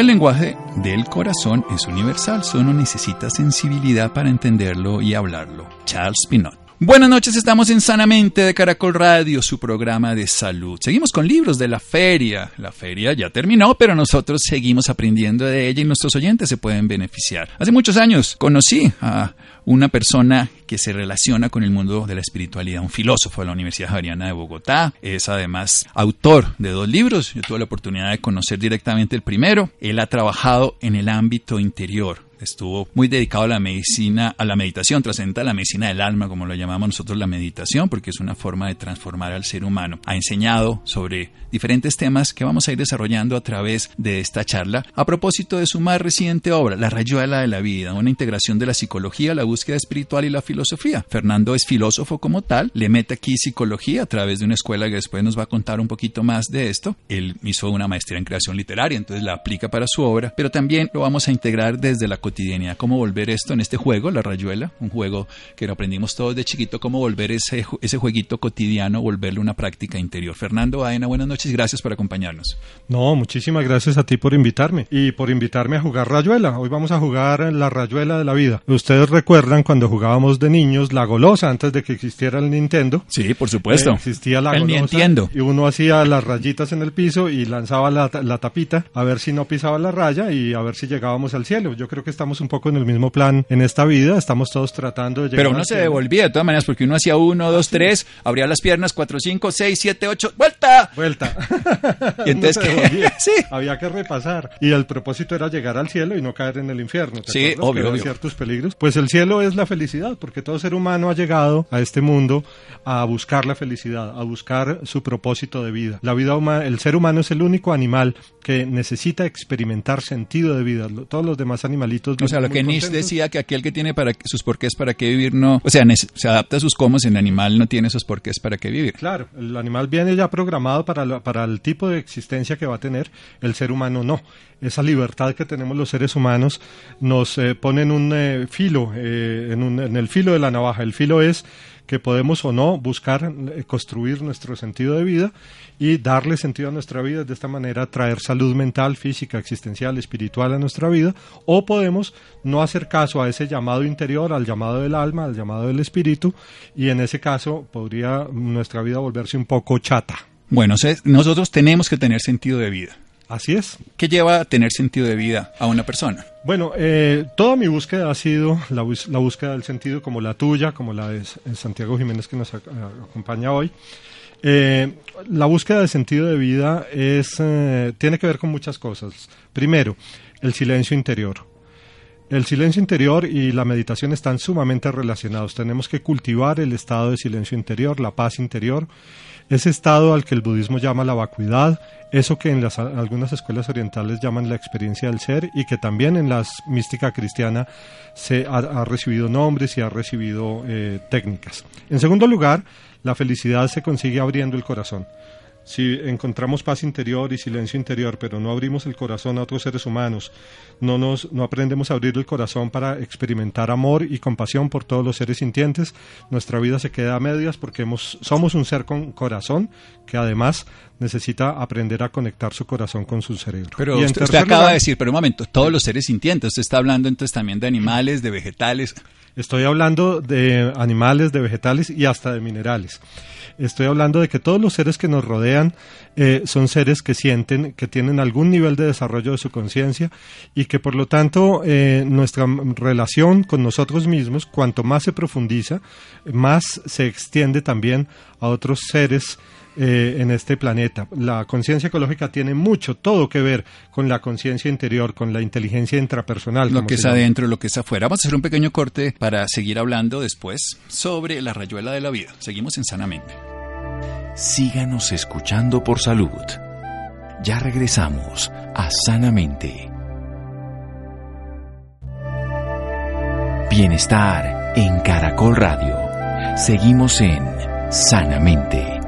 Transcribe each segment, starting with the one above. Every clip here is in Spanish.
El lenguaje del corazón es universal, solo necesita sensibilidad para entenderlo y hablarlo. Charles Pinot. Buenas noches, estamos en Sanamente de Caracol Radio, su programa de salud. Seguimos con libros de la feria. La feria ya terminó, pero nosotros seguimos aprendiendo de ella y nuestros oyentes se pueden beneficiar. Hace muchos años conocí a una persona que se relaciona con el mundo de la espiritualidad, un filósofo de la Universidad Javeriana de Bogotá. Es además autor de dos libros. Yo tuve la oportunidad de conocer directamente el primero. Él ha trabajado en el ámbito interior, estuvo muy dedicado a la medicina, a la meditación, trascendente a la medicina del alma, como lo llamamos nosotros la meditación, porque es una forma de transformar al ser humano. Ha enseñado sobre diferentes temas que vamos a ir desarrollando a través de esta charla. A propósito de su más reciente obra, La rayuela de la vida, una integración de la psicología, la búsqueda espiritual y la filosofía. Fernando es filósofo como tal, le mete aquí psicología a través de una escuela que después nos va a contar un poquito más de esto. Él hizo una maestría en creación literaria, entonces la aplica para su obra, pero también lo vamos a integrar desde la cotidianidad, cómo volver esto en este juego, la rayuela, un juego que lo aprendimos todos de chiquito, cómo volver ese, ese jueguito cotidiano, volverlo una práctica interior. Fernando Aena, buenas noches, gracias por acompañarnos. No, muchísimas gracias a ti por invitarme y por invitarme a jugar rayuela. Hoy vamos a jugar la rayuela de la vida. Ustedes recuerdan cuando jugábamos de niños la golosa antes de que existiera el Nintendo. Sí, por supuesto. Eh, existía la el golosa Nintendo. y uno hacía las rayitas en el piso y lanzaba la, la tapita a ver si no pisaba la raya y a ver si llegábamos al cielo. Yo creo que estamos un poco en el mismo plan en esta vida. Estamos todos tratando de llegar Pero uno se devolvía de todas maneras porque uno hacía uno, dos, tres, abría las piernas, cuatro, cinco, seis, siete, ocho, ¡vuelta! Vuelta. Y entonces, devolvía. Sí. Había que repasar. Y el propósito era llegar al cielo y no caer en el infierno. ¿te Sí, obvio, Que obvio. ciertos peligros. Pues el cielo es la felicidad, porque todo ser humano ha llegado a este mundo a buscar la felicidad, a buscar su propósito de vida. La vida humana, el ser humano es el único animal que necesita experimentar sentido de vida. Todos los demás animalitos. O sea, lo que Nietzsche decía que aquel que tiene para sus porqués para qué vivir no, o sea, se adapta a sus comos, el animal no tiene esos porqués para qué vivir. Claro, el animal viene ya programado para, la- para el tipo de existencia que va a tener, el ser humano no. Esa libertad que tenemos los seres humanos nos eh, pone en un eh, filo, eh, en, un- en el filo de la navaja. El filo es que podemos o no buscar eh, construir nuestro sentido de vida y darle sentido a nuestra vida, de esta manera traer salud mental, física, existencial, espiritual a nuestra vida, o podemos no hacer caso a ese llamado interior, al llamado del alma, al llamado del espíritu, y en ese caso podría nuestra vida volverse un poco chata. Bueno, nosotros tenemos que tener sentido de vida. Así es. ¿Qué lleva a tener sentido de vida a una persona? Bueno, eh, toda mi búsqueda ha sido la, búsqueda del sentido, como la tuya, como la de S- Santiago Jiménez que nos ac- acompaña hoy. Eh, la búsqueda de sentido de vida es, eh, tiene que ver con muchas cosas. Primero, el silencio interior. El silencio interior y la meditación están sumamente relacionados. Tenemos que cultivar el estado de silencio interior, la paz interior, ese estado al que el budismo llama la vacuidad, eso que en algunas escuelas orientales llaman la experiencia del ser y que también en la mística cristiana se ha, ha recibido nombres y ha recibido eh, técnicas. En segundo lugar, la felicidad se consigue abriendo el corazón. Si encontramos paz interior y silencio interior, pero no abrimos el corazón a otros seres humanos, no, nos, no aprendemos a abrir el corazón para experimentar amor y compasión por todos los seres sintientes, nuestra vida se queda a medias porque hemos, somos un ser con corazón que además necesita aprender a conectar su corazón con su cerebro. Pero Y usted, acaba lugar- de decir, pero un momento, todos los seres sintientes, usted está hablando entonces también de animales, de vegetales. Estoy hablando de animales, de vegetales y hasta de minerales. Estoy hablando de que todos los seres que nos rodean eh, son seres que sienten, que tienen algún nivel de desarrollo de su conciencia y que por lo tanto eh, nuestra relación con nosotros mismos, cuanto más se profundiza, más se extiende también a otros seres eh, en este planeta. La conciencia ecológica tiene mucho, todo que ver con la conciencia interior, con la inteligencia intrapersonal. Lo que es llama. adentro, lo que es afuera. Vamos a hacer un pequeño corte para seguir hablando después sobre la rayuela de la vida. Seguimos en Sanamente. Síganos escuchando por salud. Ya regresamos a Sanamente. Bienestar en Caracol Radio. Seguimos en Sanamente.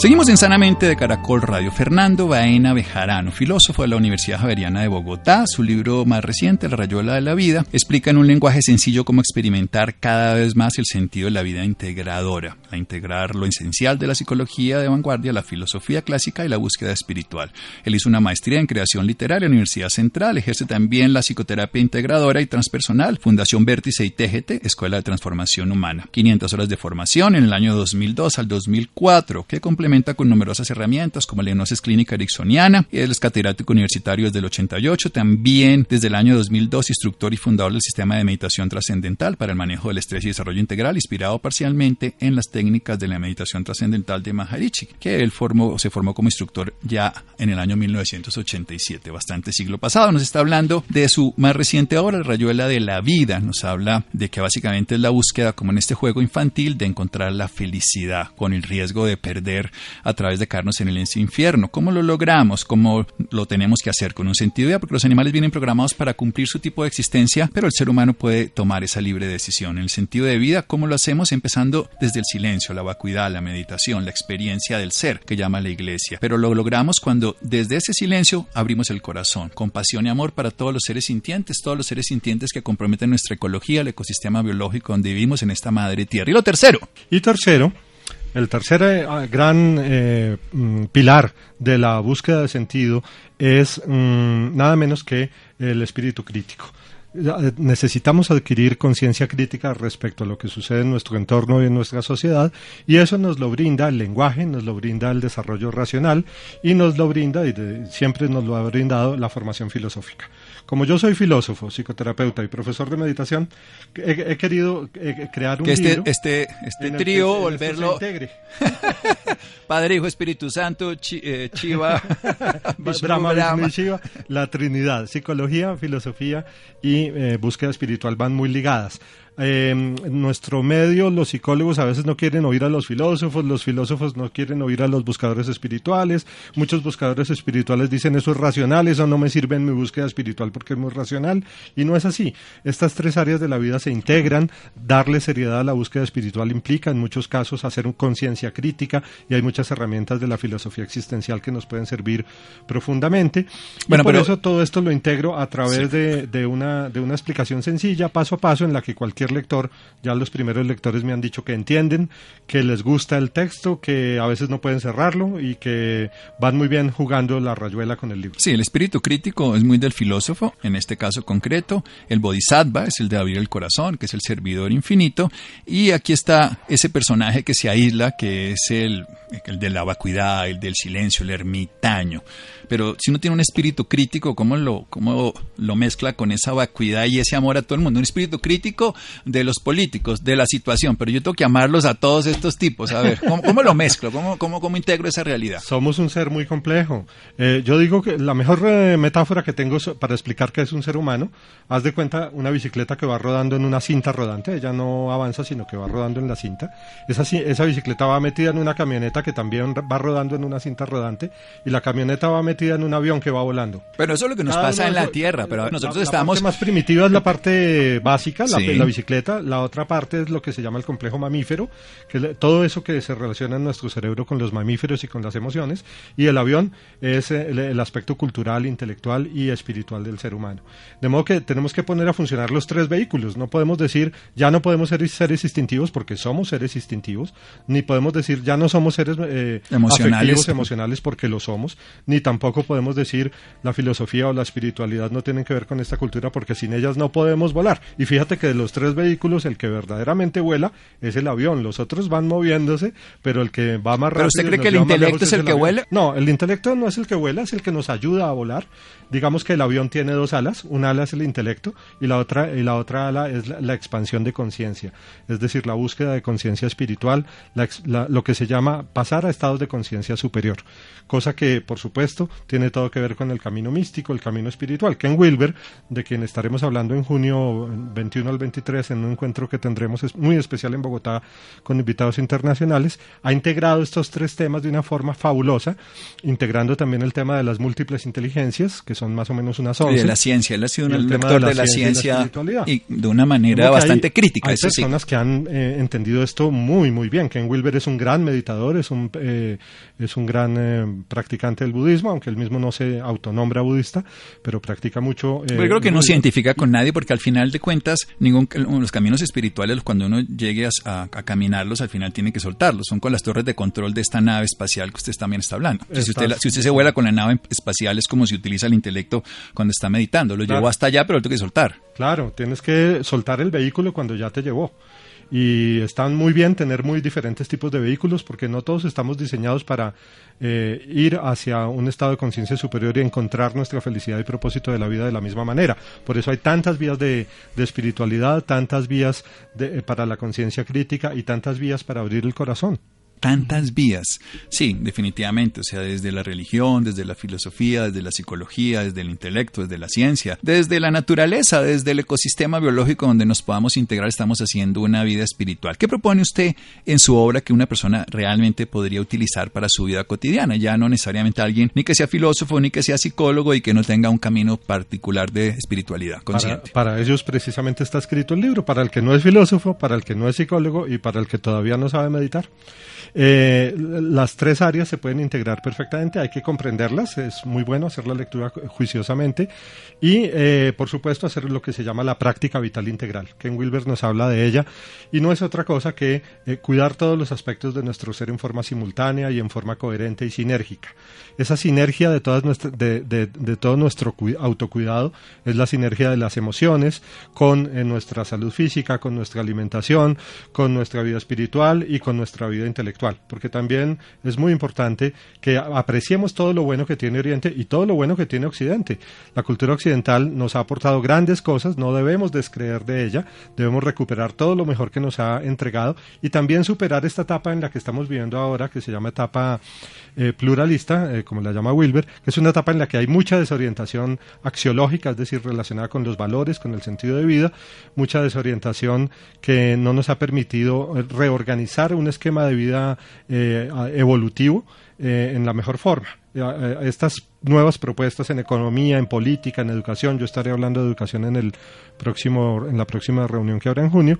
Seguimos en Sanamente de Caracol Radio. Fernando Baena Bejarano, filósofo de la Universidad Javeriana de Bogotá, su libro más reciente, La Rayuela de la Vida, explica en un lenguaje sencillo cómo experimentar cada vez más el sentido de la vida integradora, a integrar lo esencial de la psicología de vanguardia, la filosofía clásica y la búsqueda espiritual. Él hizo una maestría en creación literaria en la Universidad Central, ejerce también la psicoterapia integradora y transpersonal, Fundación Vértice y TGT, Escuela de Transformación Humana. 500 horas de formación en el año 2002 al 2004, que complementa con numerosas herramientas como la hipnosis clínica ericksoniana él es catedrático universitario desde el 88, también desde el año 2002 instructor y fundador del sistema de meditación trascendental para el manejo del estrés y desarrollo integral, inspirado parcialmente en las técnicas de la meditación trascendental de Maharishi, que él formó, se formó como instructor ya en el año 1987, bastante siglo pasado. Nos está hablando de su más reciente obra, La Rayuela de la Vida. Nos habla de que básicamente es la búsqueda, como en este juego infantil, de encontrar la felicidad con el riesgo de perder a través de caernos en el infierno. ¿Cómo lo logramos? ¿Cómo lo tenemos que hacer? Con un sentido de vida, porque los animales vienen programados para cumplir su tipo de existencia, pero el ser humano puede tomar esa libre decisión. En el sentido de vida, ¿cómo lo hacemos? Empezando desde el silencio, la vacuidad, la meditación, la experiencia del ser, que llama la iglesia. Pero lo logramos cuando desde ese silencio abrimos el corazón, compasión y amor para todos los seres sintientes, todos los seres sintientes que comprometen nuestra ecología, el ecosistema biológico donde vivimos en esta madre tierra. Y lo tercero, Y tercero, el tercer eh, gran eh, mm, pilar de la búsqueda de sentido es mm, nada menos que el espíritu crítico. Eh, Necesitamos adquirir conciencia crítica respecto a lo que sucede en nuestro entorno y en nuestra sociedad y eso nos lo brinda el lenguaje, nos lo brinda el desarrollo racional y nos lo brinda, y siempre nos lo ha brindado la formación filosófica. Como yo soy filósofo, psicoterapeuta y profesor de meditación, he, he querido eh, crear un que este, libro este, este que volverlo integre. Padre, Hijo, Espíritu Santo, Chi- eh, Chiva, Vishnu, Brahma, Brahma. Shiva, la Trinidad, psicología, filosofía y eh, búsqueda espiritual van muy ligadas. Eh, en nuestro medio, los psicólogos a veces no quieren oír a los filósofos, los filósofos no quieren oír a los buscadores espirituales, muchos buscadores espirituales dicen eso es racional, eso no me sirve en mi búsqueda espiritual porque es muy racional, y no es así. Estas tres áreas de la vida se integran, darle seriedad a la búsqueda espiritual implica en muchos casos hacer conciencia crítica, y hay muchas herramientas de la filosofía existencial que nos pueden servir profundamente. Bueno, y por pero- eso todo esto lo integro a través de, de una, de una explicación sencilla, paso a paso, en la que cualquier lector, ya los primeros lectores me han dicho que entienden, que les gusta el texto, que a veces no pueden cerrarlo y que van muy bien jugando la rayuela con el libro. Sí, el espíritu crítico es muy del filósofo, en este caso concreto. El bodhisattva es el de abrir el corazón, que es el servidor infinito. Y aquí está ese personaje que se aísla, que es el, el de la vacuidad, el del silencio, el ermitaño. Pero si uno tiene un espíritu crítico, ¿cómo lo, cómo lo mezcla con esa vacuidad y ese amor a todo el mundo? Un espíritu crítico de los políticos, de la situación, pero yo tengo que amarlos a todos estos tipos. A ver, ¿cómo, cómo lo mezclo? ¿Cómo, cómo, ¿Cómo integro esa realidad? Somos un ser muy complejo. Eh, yo digo que la mejor eh, metáfora que tengo para explicar qué es un ser humano, haz de cuenta una bicicleta que va rodando en una cinta rodante, ella no avanza sino que va rodando en la cinta. Esa, esa bicicleta va metida en una camioneta que también va rodando en una cinta rodante y la camioneta va metida en un avión que va volando. Pero eso es lo que nos Cada pasa en la Tierra, pero nosotros la, estamos... La parte más primitiva es la parte básica, la, Sí. la bicicleta. La otra parte es lo que se llama el complejo mamífero, que es todo eso que se relaciona en nuestro cerebro con los mamíferos y con las emociones. Y el avión es eh, el, el aspecto cultural, intelectual y espiritual del ser humano. De modo que tenemos que poner a funcionar los tres vehículos. No podemos decir ya no podemos ser seres instintivos porque somos seres instintivos, ni podemos decir ya no somos seres eh, Emocionales. afectivos, emocionales porque lo somos, ni tampoco podemos decir la filosofía o la espiritualidad no tienen que ver con esta cultura porque sin ellas no podemos volar. Y fíjate que de los tres vehículos el que verdaderamente vuela es el avión, los otros van moviéndose, pero el que va más rápido. ¿Pero usted cree que el intelecto es el que avión. vuela? No, el intelecto no es el que vuela, es el que nos ayuda a volar. Digamos que el avión tiene dos alas, una ala es el intelecto y la otra y la otra ala es la, la expansión de conciencia, es decir, la búsqueda de conciencia espiritual, la la- lo que se llama pasar a estados de conciencia superior, cosa que por supuesto tiene todo que ver con el camino místico, el camino espiritual. Ken Wilber, de quien estaremos hablando en junio 21 al 23 en un encuentro que tendremos muy especial en Bogotá con invitados internacionales, ha integrado estos tres temas de una forma fabulosa, integrando también el tema de las múltiples inteligencias, que son más o menos unas Y 11. de la ciencia, él ha sido Y el un tema lector de la, y la ciencia y de una manera bastante hay- crítica, Hay eso sí. personas que han eh, entendido esto muy, muy bien. Ken Wilber es un gran meditador, es un, eh, es un gran eh, practicante del budismo, aunque él mismo no se autonombra budista, pero practica mucho. eh, Pero creo que no se identifica con nadie porque al final de cuentas, ningún, los caminos espirituales, cuando uno llegue a, a- a caminarlos, al final tiene que soltarlos. Son con las torres de control de esta nave espacial que usted también está hablando. Si usted, la- si usted se vuela con la nave espacial, es como si utiliza el intelecto cuando está meditando. Lo Claro. llevó hasta allá, pero lo tengo que soltar. Claro, tienes que soltar el vehículo cuando ya te llevó. Y están muy bien tener muy diferentes tipos de vehículos porque no todos estamos diseñados para eh, ir hacia un estado de conciencia superior y encontrar nuestra felicidad y propósito de la vida de la misma manera. Por eso hay tantas vías de, de espiritualidad, tantas vías de- eh, para la conciencia crítica y tantas vías para abrir el corazón. Tantas vías. Sí, definitivamente, o sea, desde la religión, desde la filosofía, desde la psicología, desde el intelecto, desde la ciencia, desde la naturaleza, desde el ecosistema biológico donde nos podamos integrar, estamos haciendo una vida espiritual. ¿Qué propone usted en su obra que una persona realmente podría utilizar para su vida cotidiana? Ya no necesariamente alguien ni que sea filósofo, ni que sea psicólogo y que no tenga un camino particular de espiritualidad Para, consciente. para ellos precisamente está escrito el libro, para el que no es filósofo, para el que no es psicólogo y para el que todavía no sabe meditar. Eh, las tres áreas se pueden integrar perfectamente, hay que comprenderlas, es muy bueno hacer la lectura ju- juiciosamente y, eh, por supuesto, hacer lo que se llama la práctica vital integral. Ken Wilber nos habla de ella y no es otra cosa que eh, cuidar todos los aspectos de nuestro ser en forma simultánea y en forma coherente y sinérgica. Esa sinergia de, todas de, todo nuestro cui- autocuidado es la sinergia de las emociones con nuestra salud física, con nuestra alimentación, con nuestra vida espiritual y con nuestra vida intelectual. Porque también es muy importante que apreciemos todo lo bueno que tiene Oriente y todo lo bueno que tiene Occidente. La cultura occidental nos ha aportado grandes cosas, no debemos descreer de ella, debemos recuperar todo lo mejor que nos ha entregado y también superar esta etapa en la que estamos viviendo ahora, que se llama etapa eh, pluralista, eh, como la llama Wilber, que es una etapa en la que hay mucha desorientación axiológica, es decir, relacionada con los valores, con el sentido de vida, mucha desorientación que no nos ha permitido eh, reorganizar un esquema de vida eh, evolutivo eh, en la mejor forma. Eh, Estas nuevas propuestas en economía, en política, en educación, yo estaré hablando de educación en el próximo, en la próxima reunión que habrá en junio,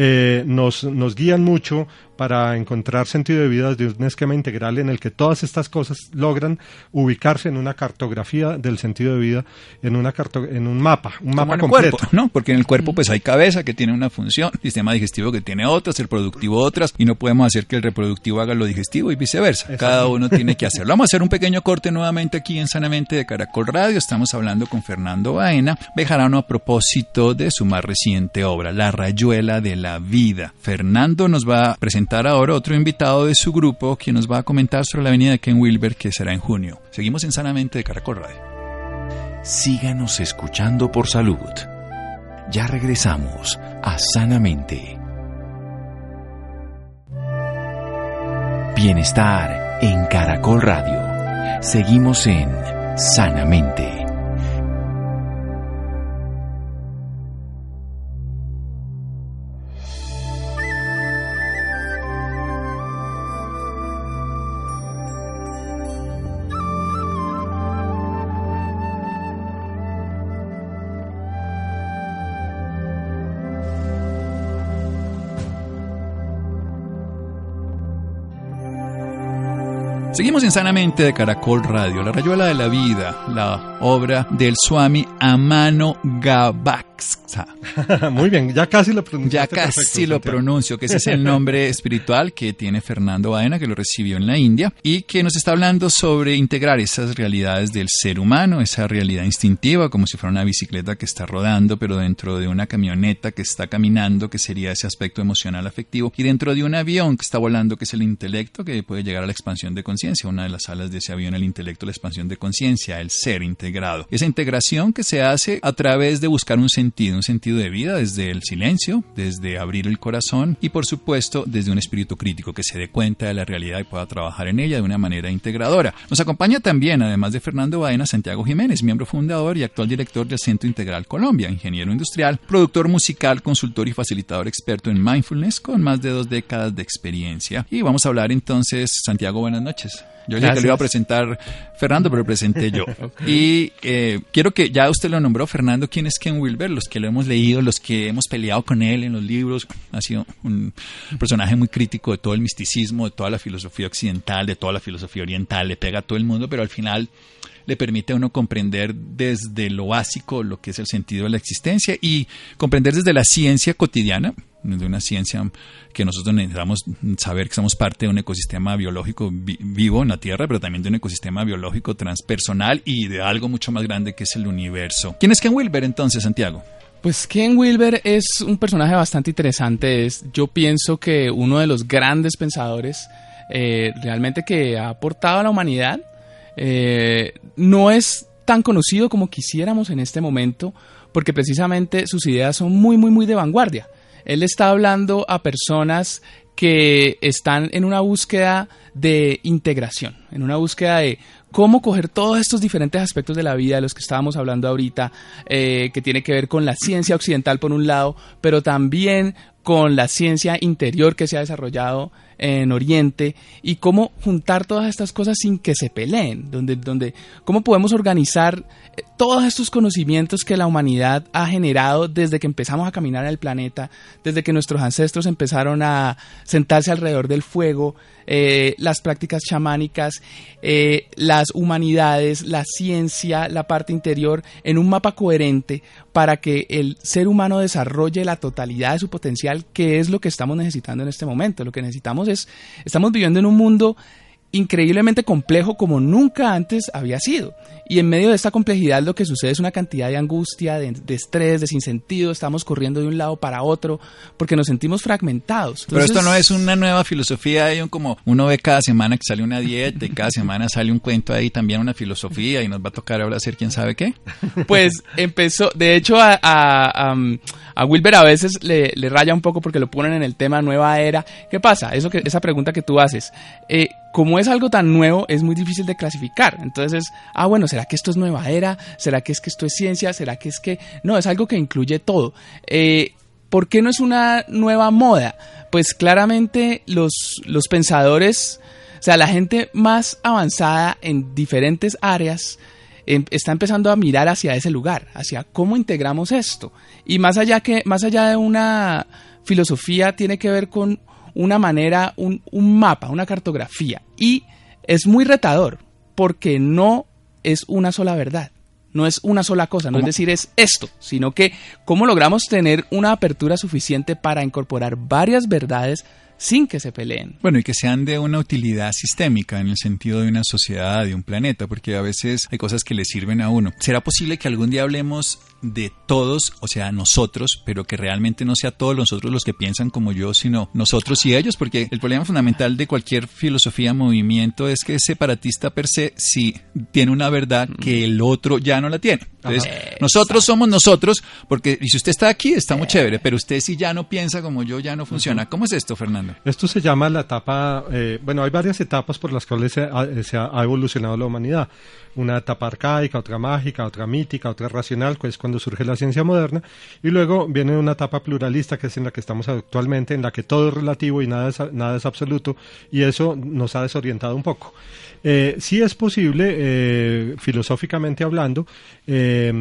eh, nos, nos guían mucho para encontrar sentido de vida desde un esquema integral en el que todas estas cosas logran ubicarse en una cartografía del sentido de vida, en una carto- en un mapa, un Como mapa en completo. cuerpo, ¿no? Porque en el cuerpo pues hay cabeza que tiene una función, sistema digestivo que tiene otras, el productivo otras, y no podemos hacer que el reproductivo haga lo digestivo y viceversa. Cada uno tiene que hacerlo. Vamos a hacer un pequeño corte nuevamente aquí en Sanamente de Caracol Radio. Estamos hablando con Fernando Baena, Bejarano a propósito de su más reciente obra, La Rayuela de la Vida. Fernando nos va a presentar ahora otro invitado de su grupo, quien nos va a comentar sobre la avenida de Ken Wilber, que será en junio. Seguimos en Sanamente de Caracol Radio. Síganos escuchando por salud. Ya regresamos a Sanamente. Bienestar en Caracol Radio. Seguimos en Sanamente. Seguimos en Sanamente de Caracol Radio, La Rayuela de la Vida, la obra del Swami Amano Gavaxa. Muy bien, ya casi lo. Ya casi lo pronuncio, que ese es el nombre espiritual que tiene Fernando Baena, que lo recibió en la India, y que nos está hablando sobre integrar esas realidades del ser humano, esa realidad instintiva, como si fuera una bicicleta que está rodando, pero dentro de una camioneta que está caminando, que sería ese aspecto emocional afectivo, y dentro de un avión que está volando, que es el intelecto, que puede llegar a la expansión de conciencia una de las alas de ese avión, el intelecto, la expansión de conciencia, el ser integrado. Esa integración que se hace a través de buscar un sentido, un sentido de vida desde el silencio, desde abrir el corazón y por supuesto desde un espíritu crítico que se dé cuenta de la realidad y pueda trabajar en ella de una manera integradora. Nos acompaña también, además de Fernando Baena, Santiago Jiménez, miembro fundador y actual director del Centro Integral Colombia, ingeniero industrial, productor musical, consultor y facilitador experto en mindfulness con más de dos décadas de experiencia. Y vamos a hablar entonces, Santiago, buenas noches. Yo dije que lo iba a presentar Fernando, pero lo presenté yo. Y eh, quiero que ya usted lo nombró, Fernando, ¿quién es Ken Wilber? Los que lo hemos leído, los que hemos peleado con él en los libros, ha sido un personaje muy crítico de todo el misticismo, de toda la filosofía occidental, de toda la filosofía oriental, le pega a todo el mundo, pero al final le permite a uno comprender desde lo básico lo que es el sentido de la existencia y comprender desde la ciencia cotidiana, de una ciencia que nosotros necesitamos saber que somos parte de un ecosistema biológico vivo en la Tierra, pero también de un ecosistema biológico transpersonal y de algo mucho más grande que es el universo. ¿Quién es Ken Wilber entonces, Santiago? Pues Ken Wilber es un personaje bastante interesante. Es, yo pienso que uno de los grandes pensadores eh, realmente que ha aportado a la humanidad eh, no es tan conocido como quisiéramos en este momento, porque precisamente sus ideas son muy, muy, muy de vanguardia. Él está hablando a personas que están en una búsqueda de integración, en una búsqueda de cómo coger todos estos diferentes aspectos de la vida de los que estábamos hablando ahorita, eh, que tiene que ver con la ciencia occidental por un lado, pero también con la ciencia interior que se ha desarrollado en Oriente y cómo juntar todas estas cosas sin que se peleen, donde, donde, cómo podemos organizar eh, todos estos conocimientos que la humanidad ha generado desde que empezamos a caminar el planeta, desde que nuestros ancestros empezaron a sentarse alrededor del fuego, eh, las prácticas chamánicas, eh, las humanidades, la ciencia, la parte interior, en un mapa coherente para que el ser humano desarrolle la totalidad de su potencial, que es lo que estamos necesitando en este momento. Lo que necesitamos es, estamos viviendo en un mundo increíblemente complejo como nunca antes había sido. Y en medio de esta complejidad lo que sucede es una cantidad de angustia, de, estrés, de sinsentido, estamos corriendo de un lado para otro porque nos sentimos fragmentados. Pero esto no es una nueva filosofía, hay como uno ve cada semana que sale una dieta y cada semana sale un cuento ahí también una filosofía y nos va a tocar ahora hacer quién sabe qué. Pues empezó, de hecho a, a, Wilber a veces le, le, raya un poco porque lo ponen en el tema nueva era. ¿Qué pasa? Eso que, esa pregunta que tú haces. Eh, como es algo tan nuevo, es muy difícil de clasificar. Entonces, ah, bueno, ¿será que esto es nueva era? ¿Será que es que esto es ciencia? ¿Será que es que... No, es algo que incluye todo. Eh, ¿Por qué no es una nueva moda? Pues claramente los, los pensadores, o sea, la gente más avanzada en diferentes áreas, está empezando a mirar hacia ese lugar, hacia cómo integramos esto. Y más allá, que, más allá de una filosofía, tiene que ver con una manera, un, mapa, una cartografía. Y es muy retador porque no es una sola verdad. No es una sola cosa, no es decir es esto, sino que cómo logramos tener una apertura suficiente para incorporar varias verdades sin que se peleen. Bueno, y que sean de una utilidad sistémica en el sentido de una sociedad, de un planeta, porque a veces hay cosas que le sirven a uno. ¿Será posible que algún día hablemos de todos, o sea, nosotros, pero que realmente no sea todos nosotros los que piensan como yo, sino nosotros y ellos, porque el problema fundamental de cualquier filosofía, movimiento, es que es separatista per se si tiene una verdad que el otro ya no la tiene. Entonces, nosotros somos nosotros, porque y si usted está aquí, está muy chévere, pero usted si ya no piensa como yo, ya no funciona. ¿Cómo es esto, Fernando? Esto se llama la etapa, eh, bueno, hay varias etapas por las cuales se ha, se ha- ha evolucionado la humanidad. Una etapa arcaica, otra mágica, otra mítica, otra racional, que es cuando surge la ciencia moderna. Y luego viene una etapa pluralista, que es en la que estamos actualmente, en la que todo es relativo y nada es, nada es absoluto. Y eso nos ha desorientado un poco. Eh, sí es posible, eh, filosóficamente hablando, eh,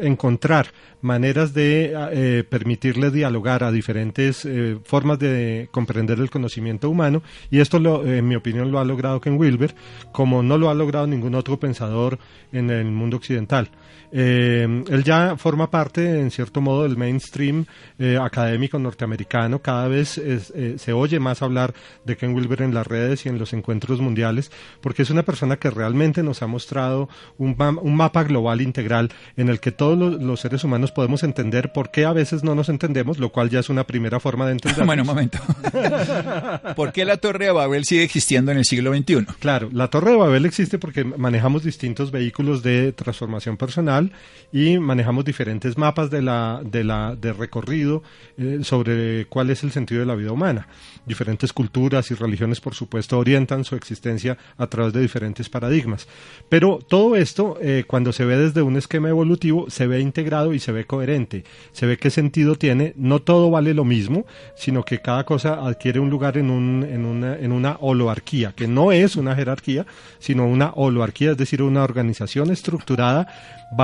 encontrar maneras de eh, permitirle dialogar a diferentes formas de comprender el conocimiento humano y esto, lo, en mi opinión, lo ha logrado Ken Wilber, como no lo ha logrado ningún otro pensador en el mundo occidental. Eh, él ya forma parte, en cierto modo, del mainstream eh, académico norteamericano. Cada vez es, eh, se oye más hablar de Ken Wilber en las redes y en los encuentros mundiales, porque es una persona que realmente nos ha mostrado un, un mapa global integral en el que todos los, los seres humanos podemos entender por qué a veces no nos entendemos, lo cual ya es una primera forma de entender. Bueno, un momento. ¿Por qué la Torre de Babel sigue existiendo en el siglo XXI? Claro, la Torre de Babel existe porque manejamos distintos vehículos de transformación personal y manejamos diferentes mapas de la de la de recorrido eh, sobre cuál es el sentido de la vida humana. Diferentes culturas y religiones, por supuesto, orientan su existencia a través de diferentes paradigmas. Pero todo esto, eh, cuando se ve desde un esquema evolutivo, se ve integrado y se ve coherente. Se ve qué sentido tiene. No todo vale lo mismo, sino que cada cosa adquiere un lugar en, un, en, una, en una holoarquía, que no es una jerarquía, sino una holoarquía, es decir, una organización estructurada,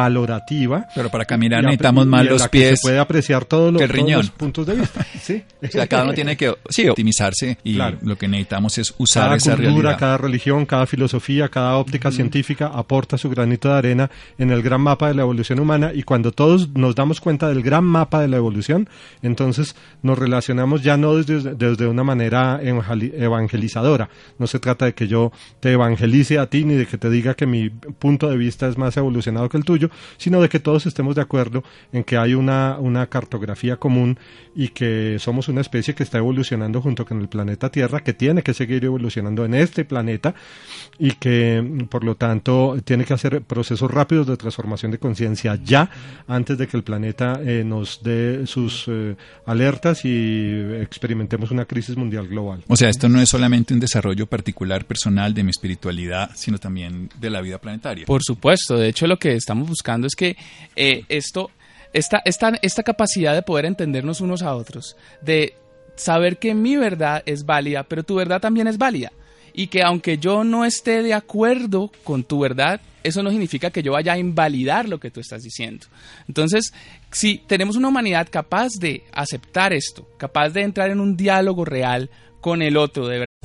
valorativa. Pero para caminar necesitamos más los pies Se puede apreciar todos los, todos puntos de vista. Sí. O sea, cada uno tiene que sí, optimizarse y Claro. lo que necesitamos es usar cada esa cultura, realidad. cada religión, cada filosofía, cada óptica científica aporta su granito de arena en el gran mapa de la evolución humana y cuando todos nos damos cuenta del gran mapa de la evolución, entonces nos relacionamos ya no desde, desde una manera evangeli- evangelizadora. No se trata de que yo te evangelice a ti ni de que te diga que mi punto de vista es más evolucionado que el tuyo, sino de que todos estemos de acuerdo en que hay una, una cartografía común y que somos una especie que está evolucionando junto con el planeta Tierra, que tiene que seguir evolucionando en este planeta y que, por lo tanto, tiene que hacer procesos rápidos de transformación de conciencia ya, antes de que el planeta eh, nos dé sus eh, alertas y experimentemos una crisis mundial global. O sea, esto no es solamente un desarrollo particular personal de mi espiritualidad, sino también de la vida planetaria. Por supuesto, de hecho lo que estamos buscando es que eh, esto, esta, esta, esta capacidad de poder entendernos unos a otros, de saber que mi verdad es válida, pero tu verdad también es válida. Y que aunque yo no esté de acuerdo con tu verdad, eso no significa que yo vaya a invalidar lo que tú estás diciendo. Entonces, si tenemos una humanidad capaz de aceptar esto, capaz de entrar en un diálogo real con el otro, de.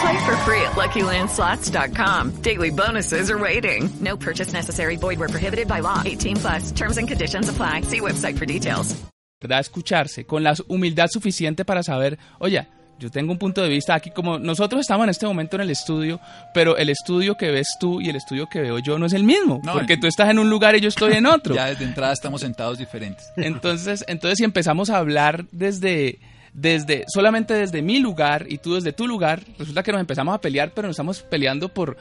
Play for free at LuckyLandSlots.com. Daily bonuses are waiting. No purchase necessary. Void where prohibited by law. 18 plus. Terms and conditions apply. See website for details. ¿verdad? Escucharse, con la humildad suficiente para saber, oye, yo tengo un punto de vista aquí como nosotros estamos en este momento en el estudio, pero el estudio que ves tú y el estudio que veo yo no es el mismo, No, porque tú estás en un lugar y yo estoy en otro. Ya desde entrada estamos sentados diferentes. Entonces, entonces si empezamos a hablar desde desde solamente desde mi lugar y tú desde tu lugar, resulta que nos empezamos a pelear, pero nos estamos peleando por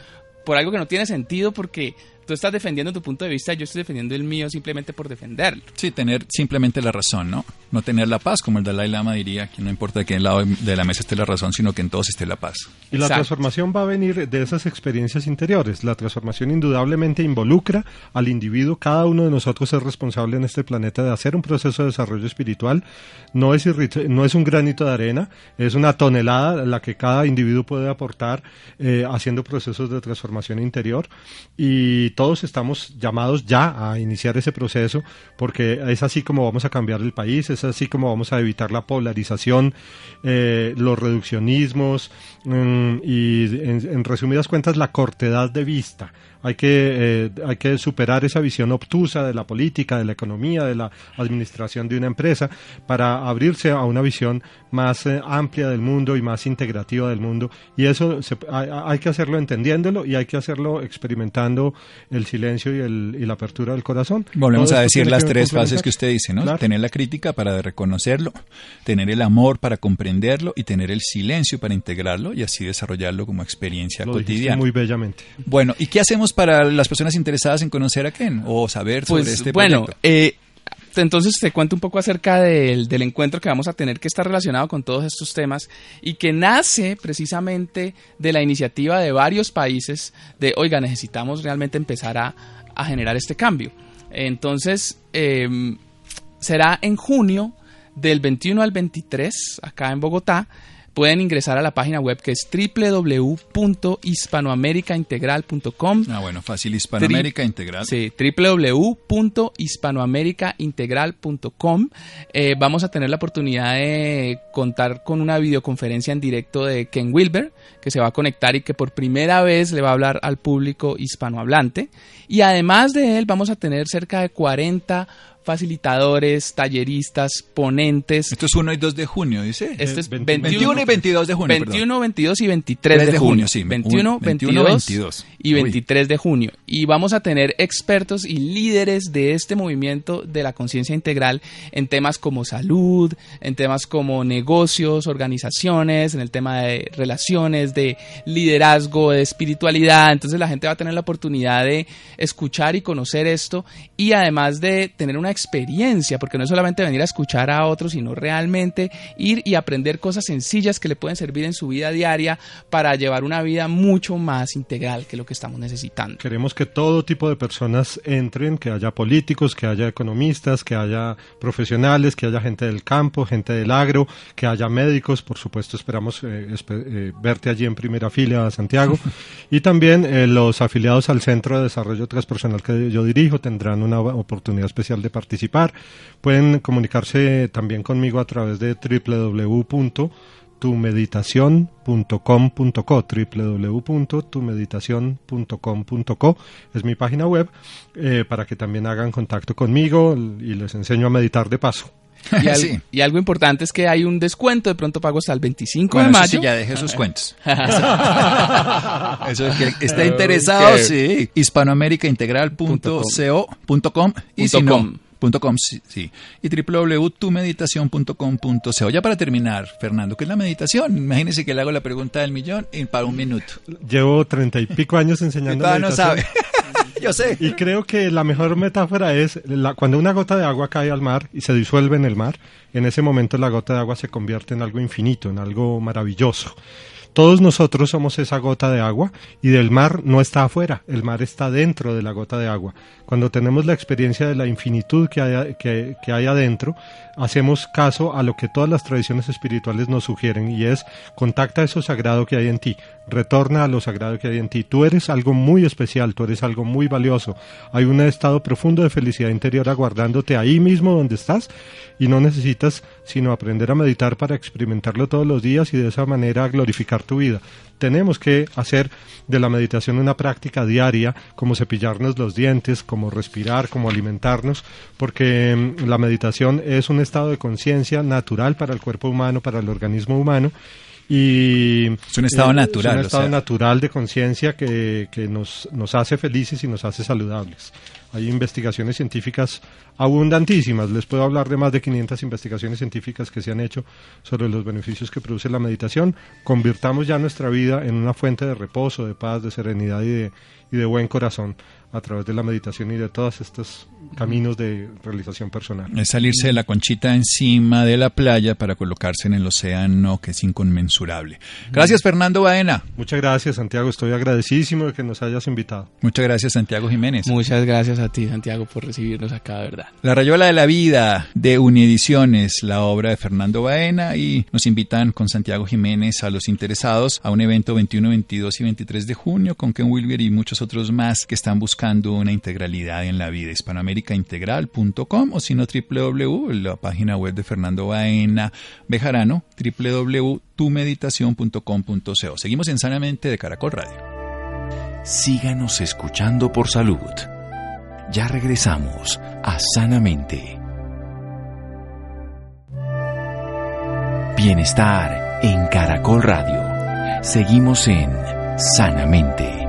por algo que no tiene sentido porque tú estás defendiendo tu punto de vista y yo estoy defendiendo el mío simplemente por defenderlo. Sí, tener simplemente la razón, ¿no? No tener la paz, como el Dalai Lama diría, que no importa de qué lado de la mesa esté la razón, sino que en todos esté la paz. Y la Exacto. transformación va a venir de esas experiencias interiores. La transformación indudablemente involucra al individuo. Cada uno de nosotros es responsable en este planeta de hacer un proceso de desarrollo espiritual. No es, no es un granito de arena, es una tonelada la que cada individuo puede aportar eh, haciendo procesos de transformación interior. Y todos estamos llamados ya a iniciar ese proceso porque es así como vamos a cambiar el país, es así como vamos a evitar la polarización, eh, los reduccionismos mm, y en, en resumidas cuentas la cortedad de vista hay que, eh, hay que superar esa visión obtusa de la política, de la economía, de la administración de una empresa, para abrirse a una visión más eh, amplia del mundo y más integrativa del mundo. Y eso se, hay, hay, que hacerlo entendiéndolo y hay que hacerlo experimentando el silencio y, el, y la apertura del corazón. Volvemos a decir las tres fases que usted dice, ¿no? Claro. Tener la crítica para reconocerlo, tener el amor para comprenderlo y tener el silencio para integrarlo y así desarrollarlo como experiencia Lo cotidiana. Muy bellamente. Bueno, ¿y qué hacemos para las personas interesadas en conocer a Ken o saber sobre pues, este bueno, proyecto? Eh, entonces te cuento un poco acerca del, del, encuentro que vamos a tener que está relacionado con todos estos temas y que nace precisamente de la iniciativa de varios países de, oiga, necesitamos realmente empezar a, a generar este cambio. Entonces, eh, será en junio del 21 al 23, acá en Bogotá, pueden ingresar a la página web que es www.hispanoamericaintegral.com. Ah, bueno, fácil, Hispanoamérica Tri Integral. Sí, www.hispanoamericaintegral.com. Eh, vamos a tener la oportunidad de contar con una videoconferencia en directo de Ken Wilber, que se va a conectar y que por primera vez le va a hablar al público hispanohablante. Y además de él, vamos a tener cerca de 40 facilitadores, talleristas, ponentes. Esto es 1 y 2 de junio, dice. Este es 21, 21 y 22 de junio. 21, perdón. 22 y 23 de, de junio. junio. Sí, 21, 21 22, 22, y 23 Uy. de junio. Y vamos a tener expertos y líderes de este movimiento de la conciencia integral en temas como salud, en temas como negocios, organizaciones, en el tema de relaciones, de liderazgo, de espiritualidad. Entonces la gente va a tener la oportunidad de escuchar y conocer esto y además de tener una experiencia, porque no es solamente venir a escuchar a otros, sino realmente ir y aprender cosas sencillas que le pueden servir en su vida diaria para llevar una vida mucho más integral que lo que estamos necesitando. Queremos que todo tipo de personas entren, que haya políticos, que haya economistas, que haya profesionales, que haya gente del campo, gente del agro, que haya médicos, por supuesto esperamos eh, eh, verte allí en primera fila, Santiago, y también eh, los afiliados al Centro de Desarrollo Transpersonal que yo dirijo tendrán una oportunidad especial de participar. Pueden comunicarse también conmigo a través de www.tumeditacion.com.co www.tumeditacion.com.co es mi página web eh, para que también hagan contacto conmigo y les enseño a meditar de paso. Y, al, sí. y, algo importante es que hay un descuento, de pronto pago hasta el 25 bueno, de mayo. Sí, ya deje sus cuentos. eso es que está interesado, okay. sí. hispanoamericaintegral.co.com y si no, .com, sí, y www.tumeditacion.com.co. Ya para terminar, Fernando, ¿qué es la meditación? Imagínese que le hago la pregunta del millón y para un minuto. Llevo treinta y pico años enseñando meditación. no sabe. Yo sé. Y creo que la mejor metáfora es la, cuando una gota de agua cae al mar y se disuelve en el mar, en ese momento la gota de agua se convierte en algo infinito, en algo maravilloso. Todos nosotros somos esa gota de agua y del mar no está afuera, el mar está dentro de la gota de agua. Cuando tenemos la experiencia de la infinitud que hay, que, hay adentro, hacemos caso a lo que todas las tradiciones espirituales nos sugieren y es contacta eso sagrado que hay en ti, retorna a lo sagrado que hay en ti. Tú eres algo muy especial, tú eres algo muy valioso. Hay un estado profundo de felicidad interior aguardándote ahí mismo donde estás y no necesitas sino aprender a meditar para experimentarlo todos los días y de esa manera glorificar tu vida. Tenemos que hacer de la meditación una práctica diaria, como cepillarnos los dientes, como respirar, como alimentarnos, porque la meditación es un estado de conciencia natural para el cuerpo humano, para el organismo humano, y es un estado eh, natural es un estado o sea. natural de conciencia que, que nos, nos hace felices y nos hace saludables hay investigaciones científicas abundantísimas. Les puedo hablar de más de 500 investigaciones científicas que se han hecho sobre los beneficios que produce la meditación. Convirtamos ya nuestra vida en una fuente de reposo, de paz, de serenidad y de, y de buen corazón a través de la meditación y de todos estos caminos de realización personal. Es salirse de la conchita encima de la playa para colocarse en el océano que es inconmensurable. Gracias Fernando Baena. Muchas gracias Santiago, estoy agradecidísimo de que nos hayas invitado. Muchas gracias Santiago Jiménez. Muchas gracias a a ti, Santiago, por recibirnos acá, de verdad. La Rayola de la Vida de Uniediciones, la obra de Fernando Baena, y nos invitan con Santiago Jiménez a los interesados a un evento 21, 22 y 23 de junio con Ken Wilber y muchos otros más que están buscando una integralidad en la vida. hispanoamericaintegral.com o si no www, la página web de Fernando Baena Bejarano, www.tumeditacion.com.co. Seguimos en Sanamente de Caracol Radio. Síganos escuchando por salud. Ya regresamos a Sanamente. Bienestar en Caracol Radio. Seguimos en Sanamente.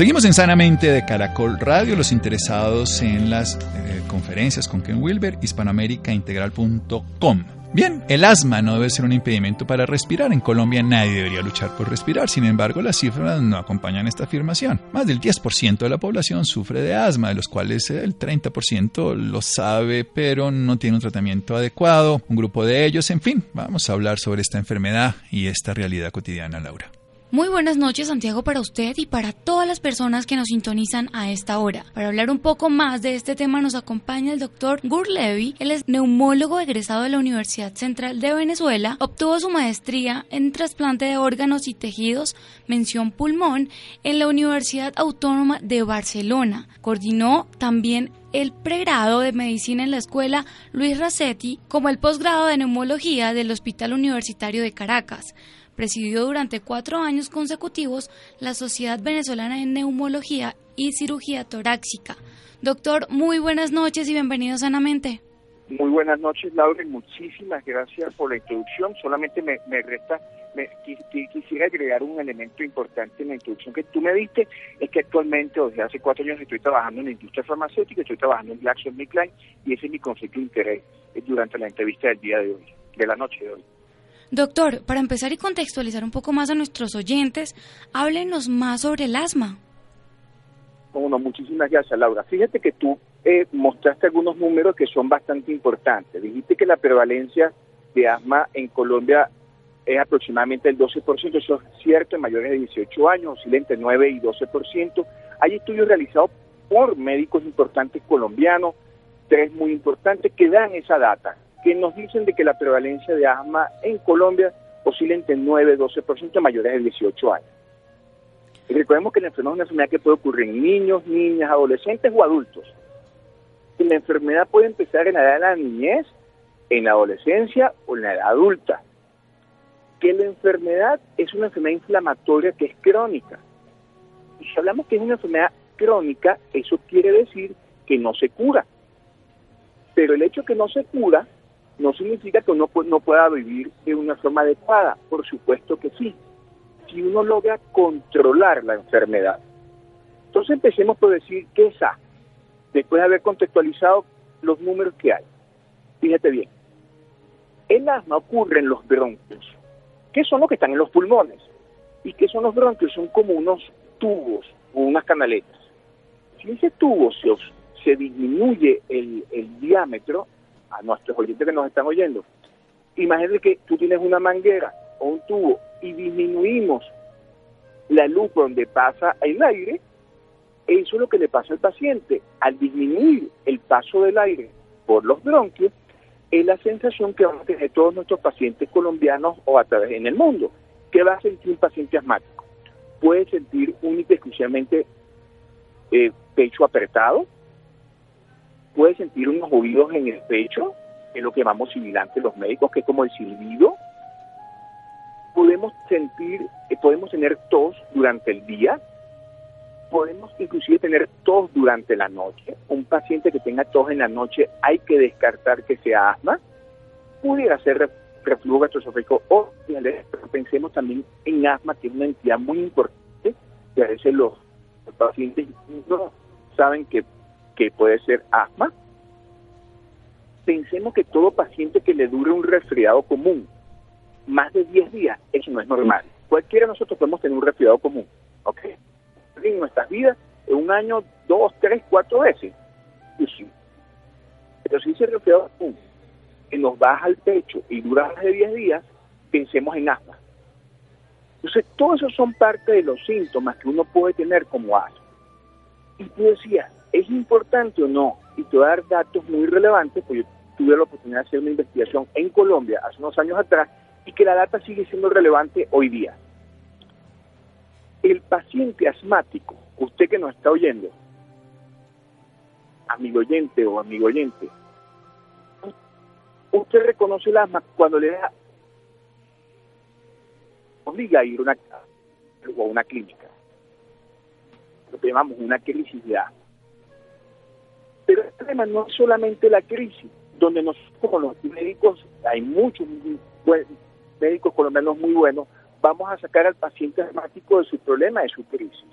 Seguimos en Sanamente de Caracol Radio, los interesados en las eh, conferencias con Ken Wilber, hispanoamericaintegral.com. Bien, el asma no debe ser un impedimento para respirar. En Colombia nadie debería luchar por respirar. Sin embargo, las cifras no acompañan esta afirmación. Más del 10% de la población sufre de asma, de los cuales el 30% lo sabe, pero no tiene un tratamiento adecuado. Un grupo de ellos, en fin, vamos a hablar sobre esta enfermedad y esta realidad cotidiana, Laura. Muy buenas noches Santiago para usted y para todas las personas que nos sintonizan a esta hora. Para hablar un poco más de este tema nos acompaña el doctor Gur Levy. Él es neumólogo egresado de la Universidad Central de Venezuela. Obtuvo su maestría en trasplante de órganos y tejidos, mención pulmón, en la Universidad Autónoma de Barcelona. Coordinó también el pregrado de medicina en la escuela Luis Racetti como el posgrado de neumología del Hospital Universitario de Caracas presidió durante cuatro años consecutivos la Sociedad Venezolana en Neumología y Cirugía Torácica. Doctor, muy buenas noches y bienvenido sanamente. Muy buenas noches, Laura, y muchísimas gracias por la introducción. Solamente me, resta, me, quisiera agregar un elemento importante en la introducción que tú me diste, es que actualmente, desde hace cuatro años, estoy trabajando en la industria farmacéutica, estoy trabajando en GlaxoSmithKline, y ese es mi conflicto de interés durante la entrevista del día de hoy, de la noche de hoy. Doctor, para empezar y contextualizar un poco más a nuestros oyentes, háblenos más sobre el asma. Bueno, muchísimas gracias, Laura. Fíjate que tú eh, mostraste algunos números que son bastante importantes. Dijiste que la prevalencia de asma en Colombia es aproximadamente el 12%, eso es cierto, en mayores de 18 años, oscila entre 9 y 12%. Hay estudios realizados por médicos importantes colombianos, tres muy importantes, que dan esa data que nos dicen de que la prevalencia de asma en Colombia oscila entre 9 y 12% mayores de 18 años. Y recordemos que la enfermedad es una enfermedad que puede ocurrir en niños, niñas, adolescentes o adultos. Y la enfermedad puede empezar en la edad de la niñez, en la adolescencia o en la edad adulta. Que la enfermedad es una enfermedad inflamatoria que es crónica. Y si hablamos que es una enfermedad crónica, eso quiere decir que no se cura. Pero el hecho que no se cura no significa que uno no pueda vivir de una forma adecuada, por supuesto que sí, si uno logra controlar la enfermedad. Entonces empecemos por decir qué es después de haber contextualizado los números que hay. Fíjate bien, el asma ocurre en los bronquios, que son los que están en los pulmones. ¿Y qué son los bronquios? Son como unos tubos o unas canaletas. Si ese tubo se, se disminuye el, el diámetro, a nuestros oyentes que nos están oyendo, imagínate que tú tienes una manguera o un tubo y disminuimos la luz donde pasa el aire, eso es lo que le pasa al paciente. Al disminuir el paso del aire por los bronquios, es la sensación que van a tener todos nuestros pacientes colombianos o a través en el mundo. ¿Qué va a sentir un paciente asmático? Puede sentir única y exclusivamente eh, pecho apretado, puede sentir unos oídos en el pecho, que es lo que llamamos sibilante los médicos, que es como el silbido. Podemos sentir, eh, podemos tener tos durante el día, podemos inclusive tener tos durante la noche. Un paciente que tenga tos en la noche hay que descartar que sea asma. Pudiera ser reflujo gastroesofágico o pero pensemos también en asma, que es una entidad muy importante, que a veces los pacientes no saben que que puede ser asma. Pensemos que todo paciente que le dure un resfriado común más de 10 días, eso no es normal. Cualquiera de nosotros podemos tener un resfriado común, ¿ok? En nuestras vidas es un año, dos, tres, cuatro veces. Sí. Pero si ese resfriado que nos baja el pecho y dura más de 10 días, pensemos en asma. Entonces, todos esos son parte de los síntomas que uno puede tener como asma. Y tú decías, ¿es importante o no? Y te voy a dar datos muy relevantes, porque yo tuve la oportunidad de hacer una investigación en Colombia hace unos años atrás y que la data sigue siendo relevante hoy día. El paciente asmático, usted que nos está oyendo, amigo oyente o amigo oyente, usted reconoce el asma cuando le da obliga a ir a una, a una clínica, lo que llamamos una crisis de asma. Pero el problema no es solamente la crisis, donde nosotros como los médicos, hay muchos médicos colombianos muy buenos, vamos a sacar al paciente asmático de su problema, de su crisis.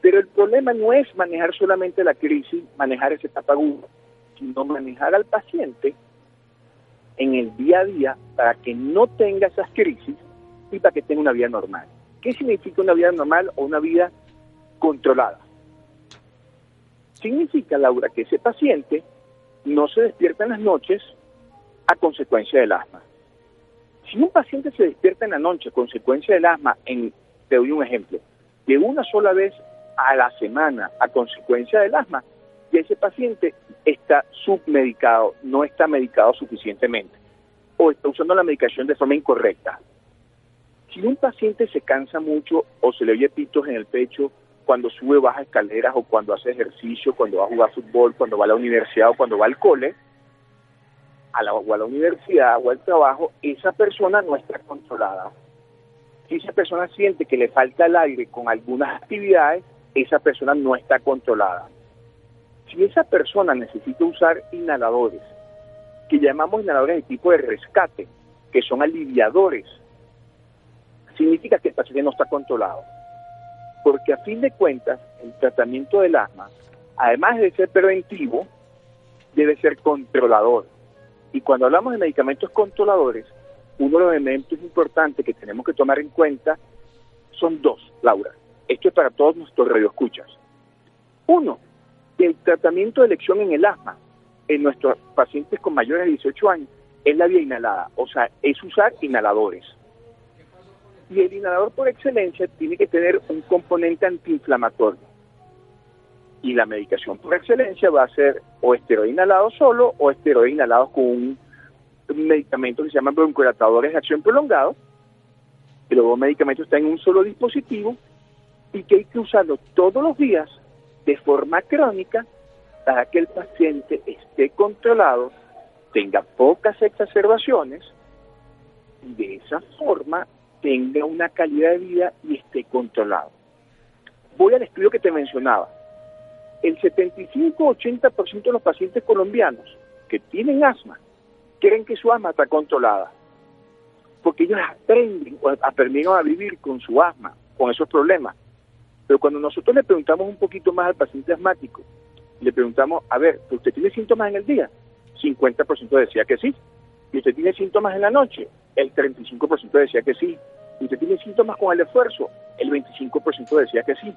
Pero el problema no es manejar solamente la crisis, manejar ese etapa sino manejar al paciente en el día a día para que no tenga esas crisis y para que tenga una vida normal. ¿Qué significa una vida normal o una vida controlada? Significa, Laura, que ese paciente no se despierta en las noches a consecuencia del asma. Si un paciente se despierta en la noche a consecuencia del asma, en, te doy un ejemplo, de una sola vez a la semana a consecuencia del asma, y ese paciente está submedicado, no está medicado suficientemente, o está usando la medicación de forma incorrecta. Si un paciente se cansa mucho o se le oye pitos en el pecho cuando sube baja escaleras o cuando hace ejercicio, cuando va a jugar fútbol, cuando va a la universidad o cuando va al cole, a la, o a la universidad o al trabajo, esa persona no está controlada. Si esa persona siente que le falta el aire con algunas actividades, esa persona no está controlada. Si esa persona necesita usar inhaladores, que llamamos inhaladores de tipo de rescate, que son aliviadores significa que el paciente no está controlado. Porque a fin de cuentas, el tratamiento del asma, además de ser preventivo, debe ser controlador. Y cuando hablamos de medicamentos controladores, uno de los elementos importantes que tenemos que tomar en cuenta son dos, Laura. Esto es para todos nuestros radioescuchas. Uno, el tratamiento de elección en el asma en nuestros pacientes con mayores de 18 años es la vía inhalada, o sea, es usar inhaladores. Y el inhalador por excelencia tiene que tener un componente antiinflamatorio. Y la medicación por excelencia va a ser o esteroide inhalado solo o esteroide inhalado con un, medicamento que se llama broncolatadores de acción prolongado. Que los dos medicamentos están en un solo dispositivo y que hay que usarlo todos los días de forma crónica para que el paciente esté controlado, tenga pocas exacerbaciones y de esa forma tenga una calidad de vida y esté controlado. Voy al estudio que te mencionaba. El 75-80% de los pacientes colombianos que tienen asma creen que su asma está controlada, porque ellos aprenden, aprendieron a vivir con su asma, con esos problemas. Pero cuando nosotros le preguntamos un poquito más al paciente asmático, le preguntamos, a ver, ¿usted tiene síntomas en el día? 50% decía que sí. ¿Y usted tiene síntomas en la noche? El 35% decía que sí. ¿Y usted tiene síntomas con el esfuerzo? El 25% decía que sí.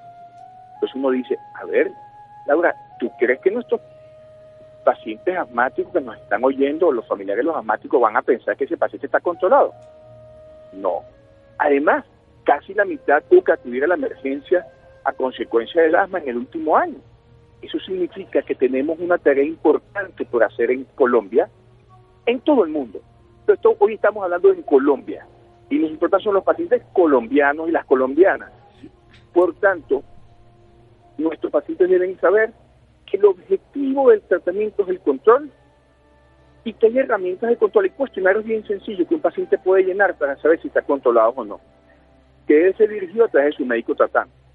Entonces uno dice, a ver, Laura, ¿tú crees que nuestros pacientes asmáticos que nos están oyendo o los familiares de los asmáticos van a pensar que ese paciente está controlado? No. Además, casi la mitad tuvo que acudir a la emergencia a consecuencia del asma en el último año. Eso significa que tenemos una tarea importante por hacer en Colombia en todo el mundo. Pero esto, hoy estamos hablando en Colombia y los importantes son los pacientes colombianos y las colombianas. Por tanto, nuestros pacientes deben saber que el objetivo del tratamiento es el control y que hay herramientas de control. y cuestionarios bien sencillos que un paciente puede llenar para saber si está controlado o no, que debe ser dirigido a través de su médico tratante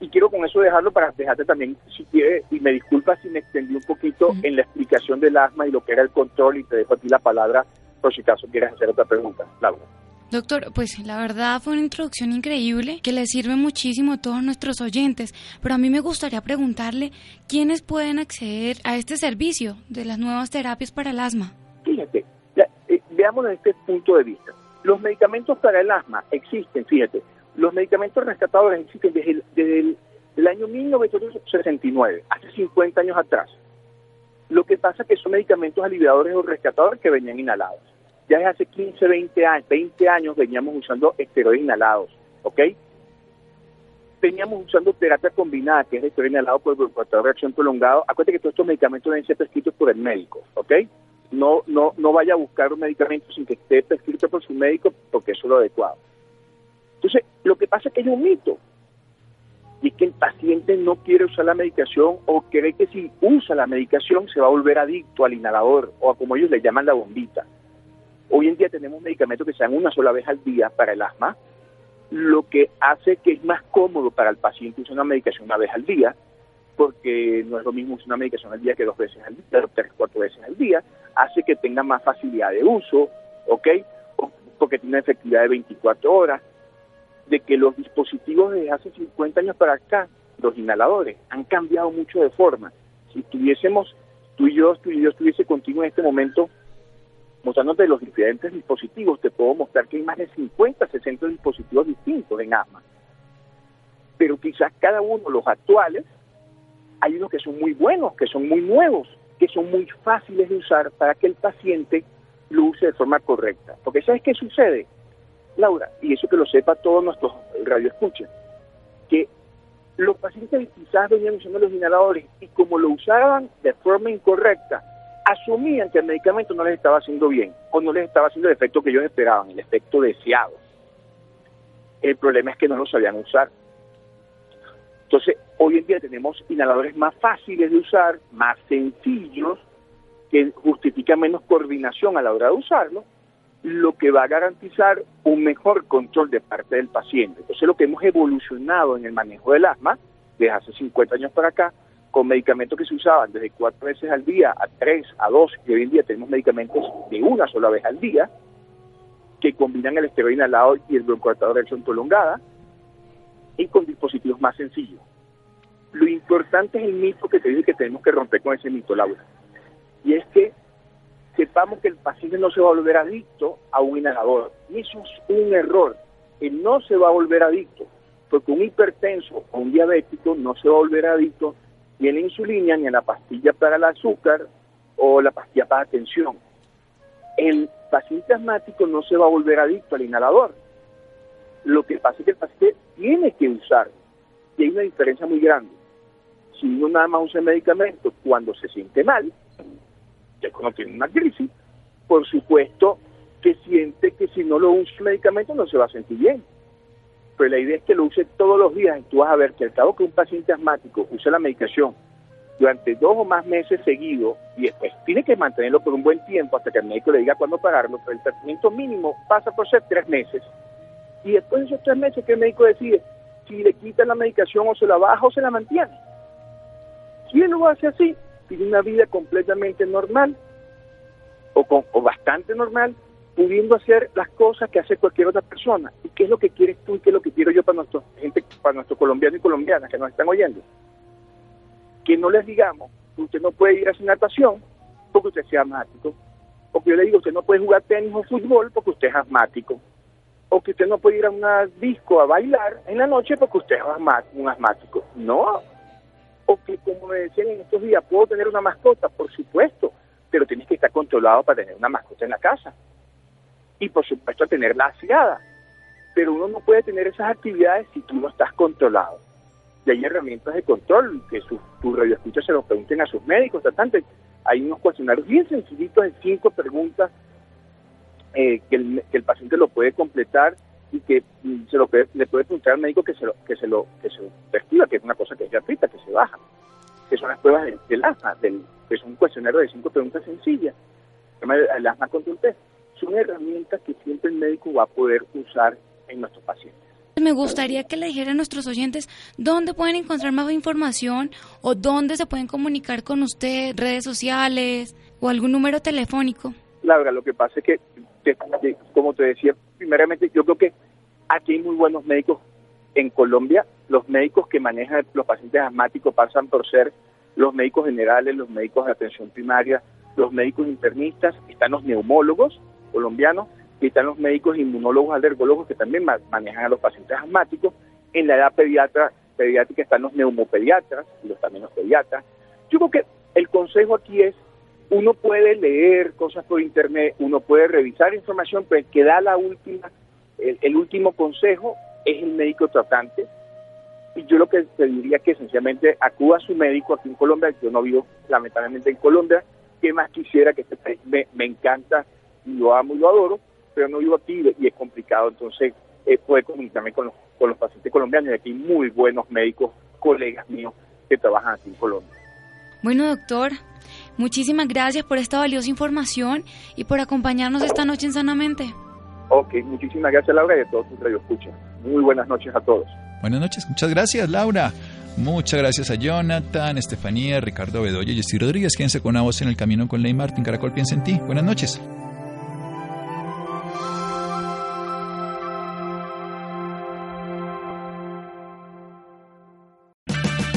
y quiero con eso dejarlo para dejarte también, si quiere, y me disculpa si me extendí un poquito en la explicación del asma y lo que era el control, y te dejo a ti la palabra por si acaso quieres hacer otra pregunta. Laura. Doctor, pues la verdad fue una introducción increíble que le sirve muchísimo a todos nuestros oyentes, pero a mí me gustaría preguntarle quiénes pueden acceder a este servicio de las nuevas terapias para el asma. Fíjate, eh, veámoslo desde este punto de vista. Los medicamentos para el asma existen, fíjate, los medicamentos rescatadores existen desde el, del año 1969, hace 50 años atrás. Lo que pasa es que son medicamentos aliviadores o rescatadores que venían inhalados. Ya desde hace 15, 20 años, 20 años veníamos usando esteroides inhalados, ¿ok? Veníamos usando terapia combinada, que es esteroide inhalado por el de reacción prolongado. Acuérdate que todos estos medicamentos deben ser prescritos por el médico, ¿ok? No, no, no vaya a buscar un medicamento sin que esté prescrito por su médico, porque eso es lo adecuado. Entonces, lo que pasa es que hay un mito y que el paciente no quiere usar la medicación o cree que si usa la medicación se va a volver adicto al inhalador o a como ellos le llaman la bombita. Hoy en día tenemos medicamentos que se dan una sola vez al día para el asma, lo que hace que es más cómodo para el paciente usar una medicación una vez al día, porque no es lo mismo usar una medicación al día que dos veces al día, tres, cuatro veces al día, hace que tenga más facilidad de uso, ¿ok? porque tiene efectividad de 24 horas, de que los dispositivos desde hace 50 años para acá, los inhaladores, han cambiado mucho de forma. Si tuviésemos, tú y yo, tú y yo estuviese continuo en este momento mostrándote los diferentes dispositivos, te puedo mostrar que hay más de 50, 60 dispositivos distintos en asma. Pero quizás cada uno, los actuales, hay unos que son muy buenos, que son muy nuevos, que son muy fáciles de usar para que el paciente lo use de forma correcta. Porque ¿sabes qué sucede? Laura, y eso que lo sepa todos nuestros radioescuchas, que los pacientes quizás venían usando los inhaladores y como lo usaban de forma incorrecta, asumían que el medicamento no les estaba haciendo bien o no les estaba haciendo el efecto que ellos esperaban, el efecto deseado. El problema es que no lo sabían usar. Entonces, hoy en día tenemos inhaladores más fáciles de usar, más sencillos, que justifican menos coordinación a la hora de usarlo, lo que va a garantizar un mejor control de parte del paciente. Entonces, lo que hemos evolucionado en el manejo del asma desde hace 50 años para acá, con medicamentos que se usaban desde cuatro veces al día a tres, a dos, y hoy en día tenemos medicamentos de una sola vez al día, que combinan el esteroide inhalado y el broncoatador de acción prolongada, y con dispositivos más sencillos. Lo importante es el mito que te dice que tenemos que romper con ese mito, Laura. Y es que sepamos que el paciente no se va a volver adicto a un inhalador. Y eso es un error. Él no se va a volver adicto, porque un hipertenso o un diabético no se va a volver adicto ni a la insulina, ni a la pastilla para el azúcar o la pastilla para la tensión. El paciente asmático no se va a volver adicto al inhalador. Lo que pasa es que el paciente tiene que usar. Y hay una diferencia muy grande. Si uno nada más usa el medicamento cuando se siente mal, ya cuando tiene una crisis, por supuesto que siente que si no lo usa el medicamento no se va a sentir bien. Pero la idea es que lo use todos los días y tú vas a ver que al cabo que un paciente asmático use la medicación durante dos o más meses seguidos y después tiene que mantenerlo por un buen tiempo hasta que el médico le diga cuándo pararlo, pero el tratamiento mínimo pasa por ser tres meses. Y después de esos tres meses que el médico decide si le quita la medicación o se la baja o se la mantiene. Él lo hace así, tiene una vida completamente normal o, con, o bastante normal, pudiendo hacer las cosas que hace cualquier otra persona. ¿Y qué es lo que quieres tú y qué es lo que quiero yo para nuestra gente, para nuestros colombianos y colombianas que nos están oyendo? Que no les digamos que usted no puede ir a hacer natación porque usted sea asmático. O que yo le digo, usted no puede jugar tenis o fútbol porque usted es asmático. O que usted no puede ir a una disco a bailar en la noche porque usted es un asmático. No, o que, como me decían en estos días, ¿puedo tener una mascota? Por supuesto, pero tienes que estar controlado para tener una mascota en la casa. Y por supuesto tenerla aseada. Pero uno no puede tener esas actividades si tú no estás controlado. Y hay herramientas de control que sus, tus radioescuchas se lo pregunten a sus médicos, tratantes. Hay unos cuestionarios bien sencillitos de cinco preguntas eh, que, el, que el paciente lo puede completar y que mm, se lo le puede preguntar al médico que se lo que se lo que se lo que es una cosa que es gratuita, que se baja, que son las pruebas del, asma, del, que es un cuestionario de cinco preguntas sencillas, el asma control test. Son herramientas que siempre el médico va a poder usar en nuestros pacientes. Me gustaría que le dijera a nuestros oyentes dónde pueden encontrar más información o dónde se pueden comunicar con usted, redes sociales o algún número telefónico. Laura, lo que pasa es que, como te decía, primeramente yo creo que aquí hay muy buenos médicos en Colombia. Los médicos que manejan los pacientes asmáticos pasan por ser los médicos generales, los médicos de atención primaria, los médicos internistas, están los neumólogos colombianos y están los médicos inmunólogos alergólogos que también manejan a los pacientes asmáticos. En la edad pediatra pediátrica están los neumopediatras y los, también los pediatras. Yo creo que el consejo aquí es, uno puede leer cosas por internet, uno puede revisar información, pero el que da la última, el, último consejo es el médico tratante. Y yo lo que te diría que esencialmente acuda a su médico aquí en Colombia, yo no vivo lamentablemente en Colombia, ¿qué más quisiera que este país me encanta y lo amo y lo adoro, pero no vivo aquí y es complicado, entonces eh, puede comunicarme con los, con los pacientes colombianos y aquí hay muy buenos médicos, colegas míos que trabajan aquí en Colombia. Bueno, doctor, muchísimas gracias por esta valiosa información y por acompañarnos esta noche en Sanamente. Ok, muchísimas gracias Laura y a todos tus radioescuchas. Muy buenas noches a todos. Buenas noches, muchas gracias Laura. Muchas gracias a Jonathan, Estefanía, Ricardo Bedoya y Jessy Rodríguez. Quédense con una voz en el camino con Ley Martín. Caracol piensa en ti. Buenas noches.